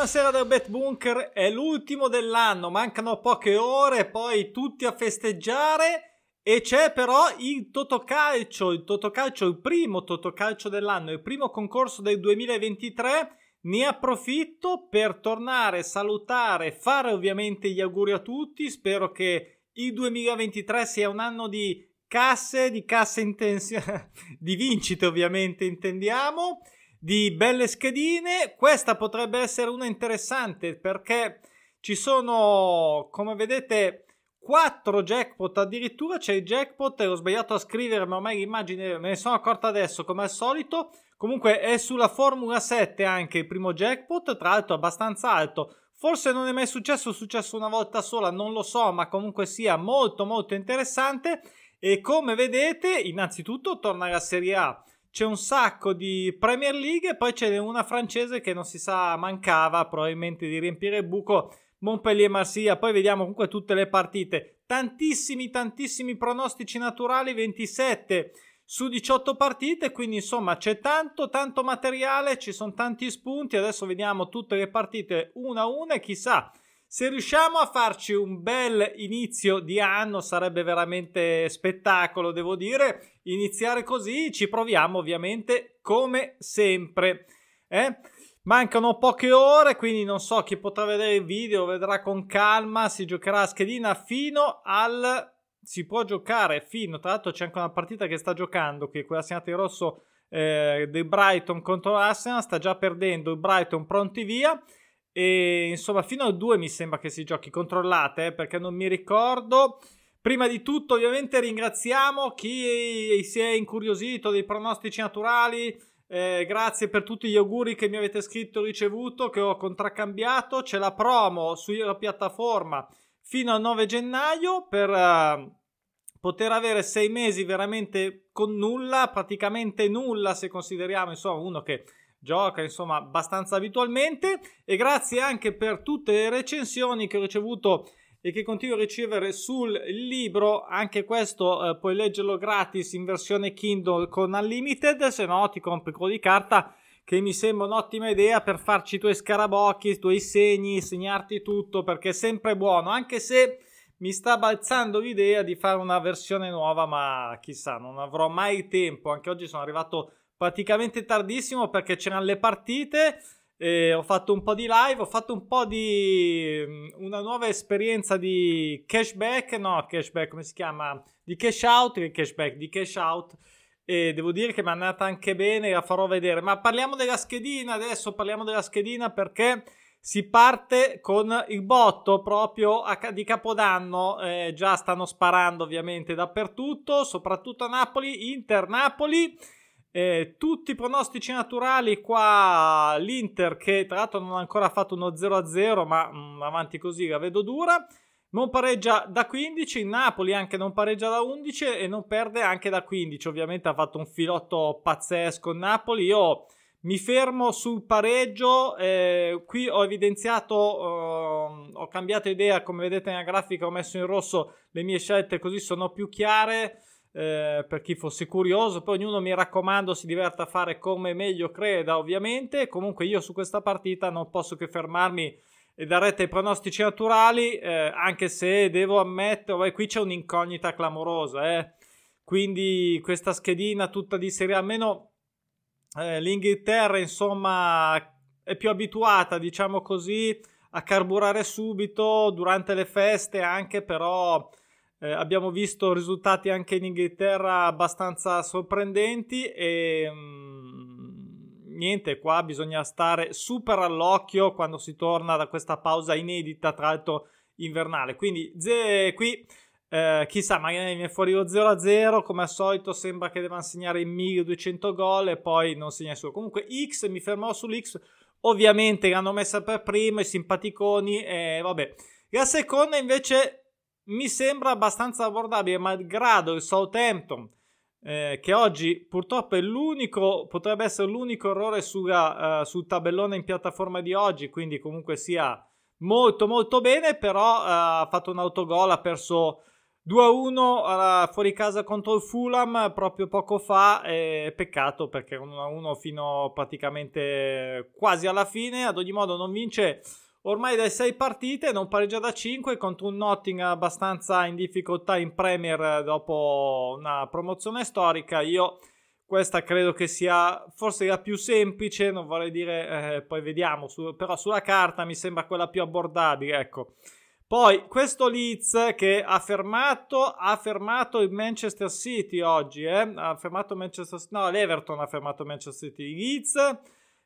Buonasera del Bet Bunker, è l'ultimo dell'anno, mancano poche ore, poi tutti a festeggiare e c'è però il Totocalcio, il Totocalcio, il primo Totocalcio dell'anno, il primo concorso del 2023. Ne approfitto per tornare, salutare, fare ovviamente gli auguri a tutti. Spero che il 2023 sia un anno di casse, di casse intense, di vincite ovviamente intendiamo di belle schedine. Questa potrebbe essere una interessante perché ci sono, come vedete, 4 jackpot addirittura. C'è il jackpot, ho sbagliato a scrivere, ma ormai l'immagine me ne sono accorta adesso, come al solito. Comunque è sulla Formula 7 anche il primo jackpot, tra l'altro abbastanza alto. Forse non è mai successo, è successo una volta sola, non lo so, ma comunque sia molto molto interessante. E come vedete, innanzitutto torna la Serie A c'è un sacco di Premier League e poi c'è una francese che non si sa mancava probabilmente di riempire il buco Montpellier-Marsiglia poi vediamo comunque tutte le partite. Tantissimi tantissimi pronostici naturali 27 su 18 partite quindi insomma c'è tanto tanto materiale ci sono tanti spunti. Adesso vediamo tutte le partite una a una e chissà se riusciamo a farci un bel inizio di anno sarebbe veramente spettacolo, devo dire. Iniziare così ci proviamo ovviamente come sempre. Eh? Mancano poche ore, quindi non so chi potrà vedere il video, vedrà con calma, si giocherà a schedina fino al... si può giocare fino, tra l'altro c'è anche una partita che sta giocando, è quella segnata in rosso eh, del Brighton contro l'Arsenal, sta già perdendo il Brighton pronti via e insomma, fino al 2 mi sembra che si giochi. Controllate eh, perché non mi ricordo. Prima di tutto, ovviamente, ringraziamo chi si è incuriosito dei pronostici naturali. Eh, grazie per tutti gli auguri che mi avete scritto e ricevuto, che ho contraccambiato. C'è la promo sulla piattaforma fino al 9 gennaio per uh, poter avere sei mesi veramente con nulla, praticamente nulla se consideriamo insomma uno che gioca insomma abbastanza abitualmente. E grazie anche per tutte le recensioni che ho ricevuto e che continuo a ricevere sul libro. Anche questo eh, puoi leggerlo gratis in versione Kindle con Unlimited. Se no ti compri quello di carta che mi sembra un'ottima idea per farci i tuoi scarabocchi, i tuoi segni, segnarti tutto perché è sempre buono. Anche se mi sta balzando l'idea di fare una versione nuova ma chissà non avrò mai tempo. Anche oggi sono arrivato praticamente tardissimo perché c'erano le partite. Eh, ho fatto un po' di live, ho fatto un po' di mm, una nuova esperienza di cashback, no, cashback come si chiama? Di cash out, di cashback, di cash out. E devo dire che mi è andata anche bene, la farò vedere. Ma parliamo della schedina adesso, parliamo della schedina perché si parte con il botto proprio a, di Capodanno. Eh, già stanno sparando ovviamente dappertutto, soprattutto a Napoli, Inter-Napoli. Eh, tutti i pronostici naturali qua l'Inter che tra l'altro non ha ancora fatto uno 0-0 ma mh, mm, avanti così la vedo dura non pareggia da 15 Napoli anche non pareggia da 11 e non perde anche da 15 ovviamente ha fatto un filotto pazzesco Napoli. Io mi fermo sul pareggio eh, qui ho evidenziato eh, ho cambiato idea. Come vedete nella grafica ho messo in rosso le mie scelte così sono più chiare eh, per chi fosse curioso. Poi ognuno mi raccomando si diverta a fare come meglio creda, ovviamente. Comunque io su questa partita non posso che fermarmi e darete i pronostici naturali, eh, anche se devo ammettere, qui c'è un'incognita clamorosa, eh. Quindi questa schedina tutta di serie, almeno eh, l'Inghilterra, insomma, è più abituata, diciamo così, a carburare subito durante le feste, anche però eh, abbiamo visto risultati anche in Inghilterra abbastanza sorprendenti e mh, mm, niente, qua bisogna stare super all'occhio quando si torna da questa pausa inedita, tra l'altro invernale. Quindi ze, qui eh, chissà, magari viene fuori lo 0-0, come al solito sembra che devono segnare 1200 gol e poi non segna solo. Comunque X, mi fermerò sull'X, ovviamente l'hanno messa per primo, i simpaticoni e vabbè. La seconda invece mi sembra abbastanza abbordabile, malgrado il Southampton, eh, che oggi purtroppo è l'unico, potrebbe essere l'unico errore sulla, uh, sul tabellone in piattaforma di oggi, quindi comunque sia molto molto bene, però uh, ha fatto un autogol, ha perso 2-1 alla fuori casa contro il Fulham proprio poco fa. Eh, peccato perché 1-1 fino praticamente quasi alla fine. Ad ogni modo, non vince ormai dai 6 partite, non pareggia da 5 contro un Notting abbastanza in difficoltà in Premier dopo una promozione storica. Io questa credo che sia forse la più semplice, non vorrei dire, eh, poi vediamo, su, però sulla carta mi sembra quella più abbordabile, ecco. Poi questo Leeds che ha fermato, ha fermato il Manchester City oggi, eh? ha fermato Manchester no, l'Everton ha fermato Manchester City, Leeds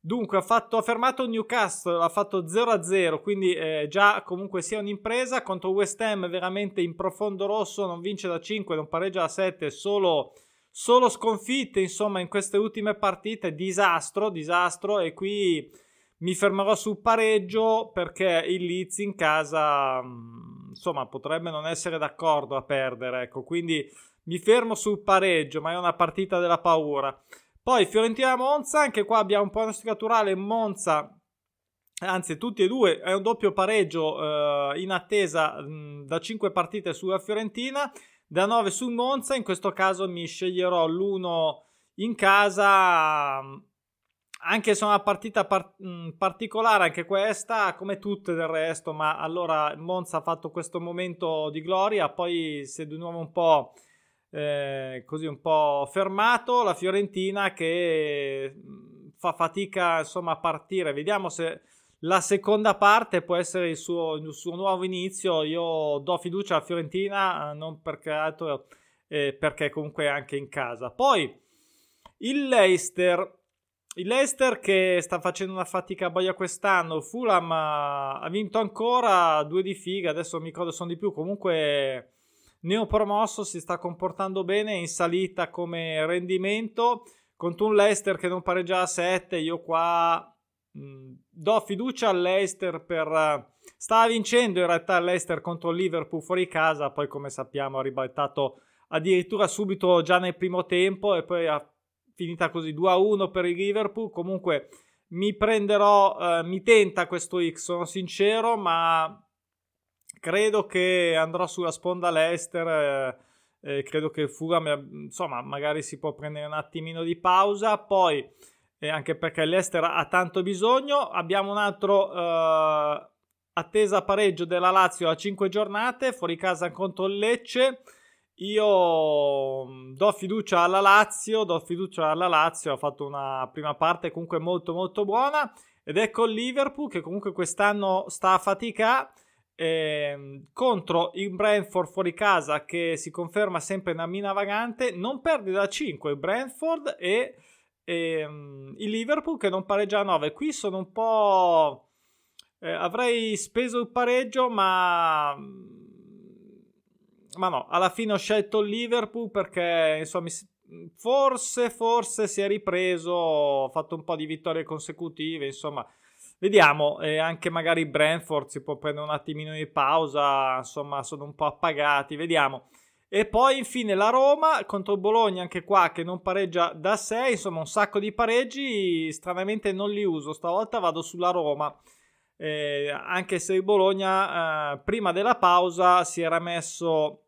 dunque ha, fatto, ha fermato Newcastle, ha fatto 0-0, quindi eh, già comunque sia un'impresa. Contro West Ham veramente in profondo rosso, non vince da 5, non pareggia da 7, solo, solo sconfitte insomma in queste ultime partite, disastro, disastro. E qui mi fermerò sul pareggio perché il Leeds in casa, mm, insomma, potrebbe non essere d'accordo a perdere, ecco, quindi mi fermo sul pareggio, ma è una partita della paura. Poi Fiorentina-Monza, anche qua abbiamo un pronostico naturale, Monza, anzi tutti e due, è un doppio pareggio eh, in attesa mh, da 5 partite sulla Fiorentina, da 9 sul Monza, in questo caso mi sceglierò l'1 in casa anche se è una partita par- mh, particolare anche questa, come tutte del resto, ma allora Monza ha fatto questo momento di gloria, poi si è di nuovo un po' eh, così un po' fermato, la Fiorentina che fa fatica insomma a partire, vediamo se la seconda parte può essere il suo, il suo nuovo inizio, io do fiducia alla Fiorentina, non perché altro, eh, perché comunque anche in casa. Poi il Leicester. Il Leicester che sta facendo una fatica boia quest'anno, Fulham ha vinto ancora due di figa, adesso mi ricordo sono di più, comunque neopromosso si sta comportando bene, in salita come rendimento, contro un Leicester che non pareggia a 7, io qua mh, do fiducia al Leicester per... Stava vincendo in realtà Leicester contro il Liverpool fuori casa, poi come sappiamo ha ribaltato addirittura subito già nel primo tempo e poi ha finita così 2 a 1 per il Liverpool. Comunque mi prenderò, eh, mi tenta questo X, sono sincero, ma credo che andrò sulla sponda Leicester. Eh, eh, credo che Fulham, insomma, magari si può prendere un attimino di pausa. Poi, eh, anche perché l'Ester ha tanto bisogno, abbiamo un altro eh, attesa pareggio della Lazio a 5 giornate, fuori casa contro il Lecce. Io mm, do fiducia alla Lazio, do fiducia alla Lazio, ha fatto una prima parte comunque molto molto buona ed ecco il Liverpool che comunque quest'anno sta a fatica eh, contro il Brentford fuori casa che si conferma sempre una mina vagante, non perde da 5 il Brentford e, e um, il Liverpool che non pareggia a 9. Qui sono un po'... Eh, avrei speso il pareggio ma ma no, alla fine ho scelto il Liverpool perché insomma forse, forse si è ripreso, ho fatto un po' di vittorie consecutive, insomma, vediamo, e anche magari Brentford si può prendere un attimino di pausa, insomma, sono un po' appagati, vediamo. E poi infine la Roma contro Bologna, anche qua che non pareggia da 6, insomma un sacco di pareggi, stranamente non li uso, stavolta vado sulla Roma. Eh, anche se il Bologna eh, prima della pausa si era messo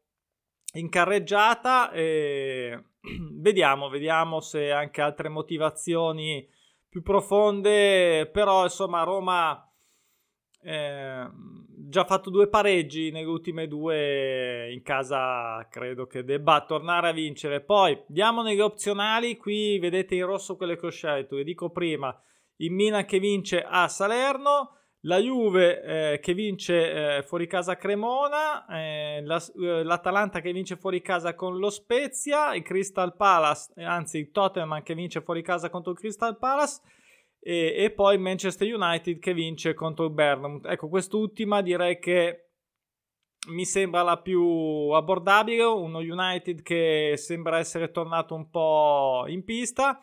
in carreggiata e vediamo, vediamo se anche altre motivazioni più profonde, però insomma Roma eh, già fatto due pareggi nelle ultime due in casa credo che debba tornare a vincere. Poi diamo nelle opzionali qui vedete in rosso quelle che ho scelto. Vi dico prima il Milan che vince a Salerno la Juve eh, che vince eh, fuori casa Cremona, eh, la, eh, l'Atalanta che vince fuori casa con lo Spezia, il Crystal Palace, eh, anzi il Tottenham che vince fuori casa contro il Crystal Palace e, e poi Manchester United che vince contro il Burnham. Ecco, quest'ultima direi che mi sembra la più abbordabile, uno United che sembra essere tornato un po' in pista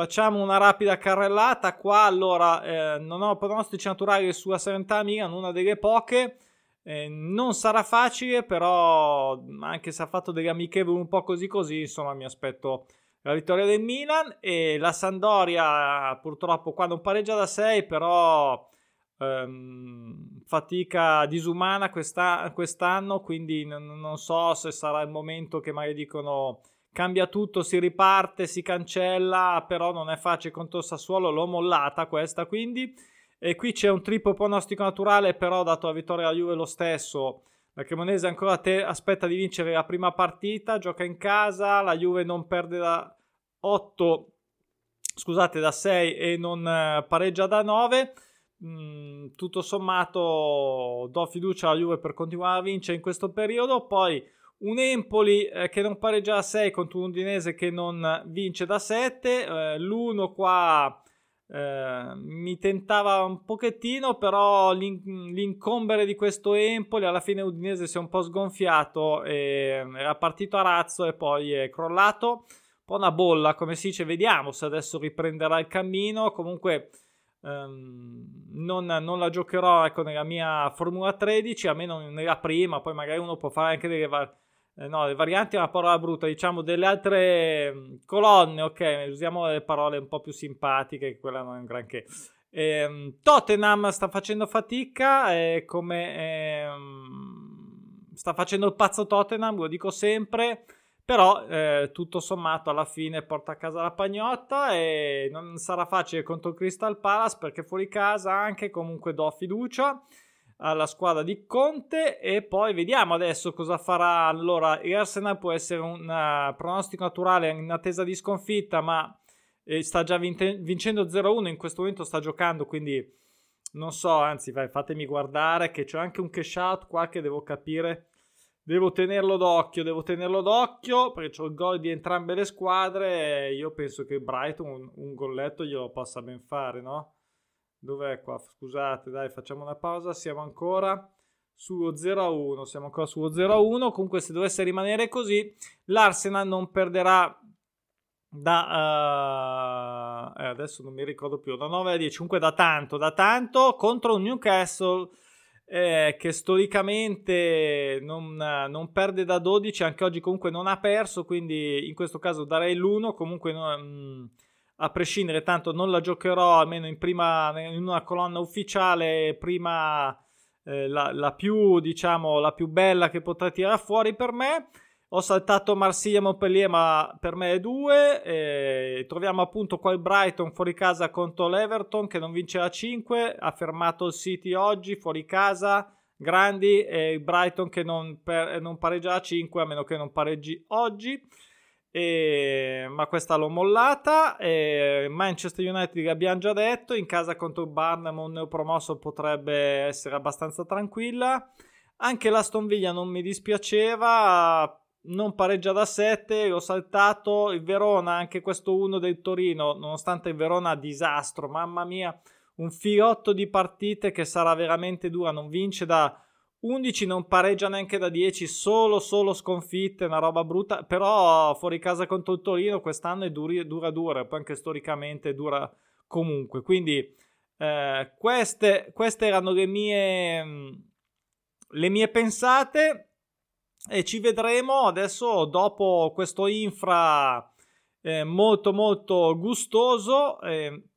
Facciamo una rapida carrellata qua. Allora, eh, non ho pronostici naturali sulla Salernitana Milan, una delle poche. Eh, non sarà facile, però anche se ha fatto delle amichevoli un po' così così, insomma, mi aspetto la vittoria del Milan e la Sandoria purtroppo qua non pareggia da 6, però ehm, fatica disumana questa, quest'anno, quindi n- non so se sarà il momento che magari dicono cambia tutto, si riparte, si cancella, però non è facile contro Sassuolo, l'ho mollata questa, quindi e qui c'è un triplo pronostico naturale, però dato la vittoria alla Juve lo stesso, la Cremonese ancora te- aspetta di vincere la prima partita, gioca in casa, la Juve non perde da 8, scusate, da 6 e non eh, pareggia da 9. Mm, tutto sommato do fiducia alla Juve per continuare a vincere in questo periodo. Poi un Empoli eh, che non pareggia da 6 contro un Udinese che non vince da 7. Eh, L'1 qua eh, mi tentava un pochettino, però l'in- l'incombere di questo Empoli alla fine Udinese si è un po' sgonfiato, e era partito a razzo e poi è crollato. Un po' una bolla, come si dice, vediamo se adesso riprenderà il cammino. Comunque um, non, non, la giocherò ecco, nella mia Formula 13, almeno nella prima, poi magari uno può fare anche delle... Var- no, le varianti è una parola brutta, diciamo delle altre mm, colonne, ok, usiamo le parole un po' più simpatiche, quella non è un granché. Eh, Tottenham sta facendo fatica, eh, come ehm, sta facendo il pazzo Tottenham, lo dico sempre, però eh, tutto sommato alla fine porta a casa la pagnotta e non sarà facile contro Crystal Palace perché fuori casa anche comunque do fiducia alla squadra di Conte e poi vediamo adesso cosa farà allora l'Arsenal può essere un uh, pronostico naturale in attesa di sconfitta ma eh, sta già vinte- vincendo 0-1 in questo momento sta giocando quindi non so anzi vai, fatemi guardare che c'è anche un cash out qua che devo capire devo tenerlo d'occhio devo tenerlo d'occhio perché ho il gol di entrambe le squadre io penso che Brighton un, un golletto glielo possa ben fare no? Dov'è qua? Scusate, dai, facciamo una pausa. Siamo ancora sullo 0-1. Siamo ancora sullo 0-1. Comunque, se dovesse rimanere così, l'Arsenal non perderà da uh, eh, adesso non mi ricordo più da 9 a 10 comunque da tanto da tanto contro un Newcastle eh, che storicamente non, non, perde da 12 anche oggi comunque non ha perso quindi in questo caso darei l'1 comunque no, mh, mm, a prescindere, tanto non la giocherò almeno in, prima, in una colonna ufficiale, prima eh, la, la, più, diciamo, la più bella che potrà tirare fuori per me. Ho saltato Marsiglia Montpellier, ma per me è due. Eh, troviamo appunto qua il Brighton fuori casa contro l'Everton che non vince a 5. Ha fermato il City oggi fuori casa. Grandi e il Brighton che non, per, non pareggia a 5 a meno che non pareggi oggi. E, ma questa l'ho mollata. E Manchester United abbiamo già detto, in casa contro Barnum un neopromosso potrebbe essere abbastanza tranquilla. Anche l'Aston Villa non mi dispiaceva, non pareggia da 7, l'ho saltato. Il Verona, anche questo 1 del Torino, nonostante il Verona disastro, mamma mia, un filotto di partite che sarà veramente dura, non vince da 11 non pareggia neanche da 10, solo, solo sconfitte, una roba brutta, però fuori casa contro il Torino quest'anno è duri, dura dura, poi anche storicamente dura comunque, quindi eh, queste, queste, erano le mie, le mie pensate e ci vedremo adesso dopo questo infra eh, molto molto gustoso. Eh,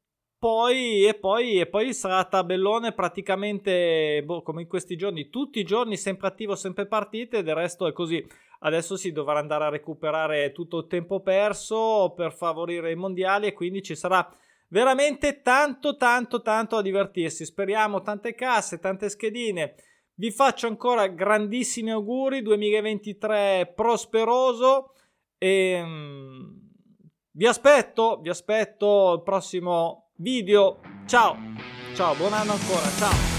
poi, e, poi, e poi sarà tabellone praticamente boh, come in questi giorni, tutti i giorni sempre attivo, sempre partite, del resto è così. Adesso si dovrà andare a recuperare tutto il tempo perso per favorire i mondiali e quindi ci sarà veramente tanto, tanto, tanto a divertirsi. Speriamo tante casse, tante schedine. Vi faccio ancora grandissimi auguri, 2023 prosperoso e mm, vi aspetto, vi aspetto il prossimo video. Ciao, ciao, buon anno ancora, ciao.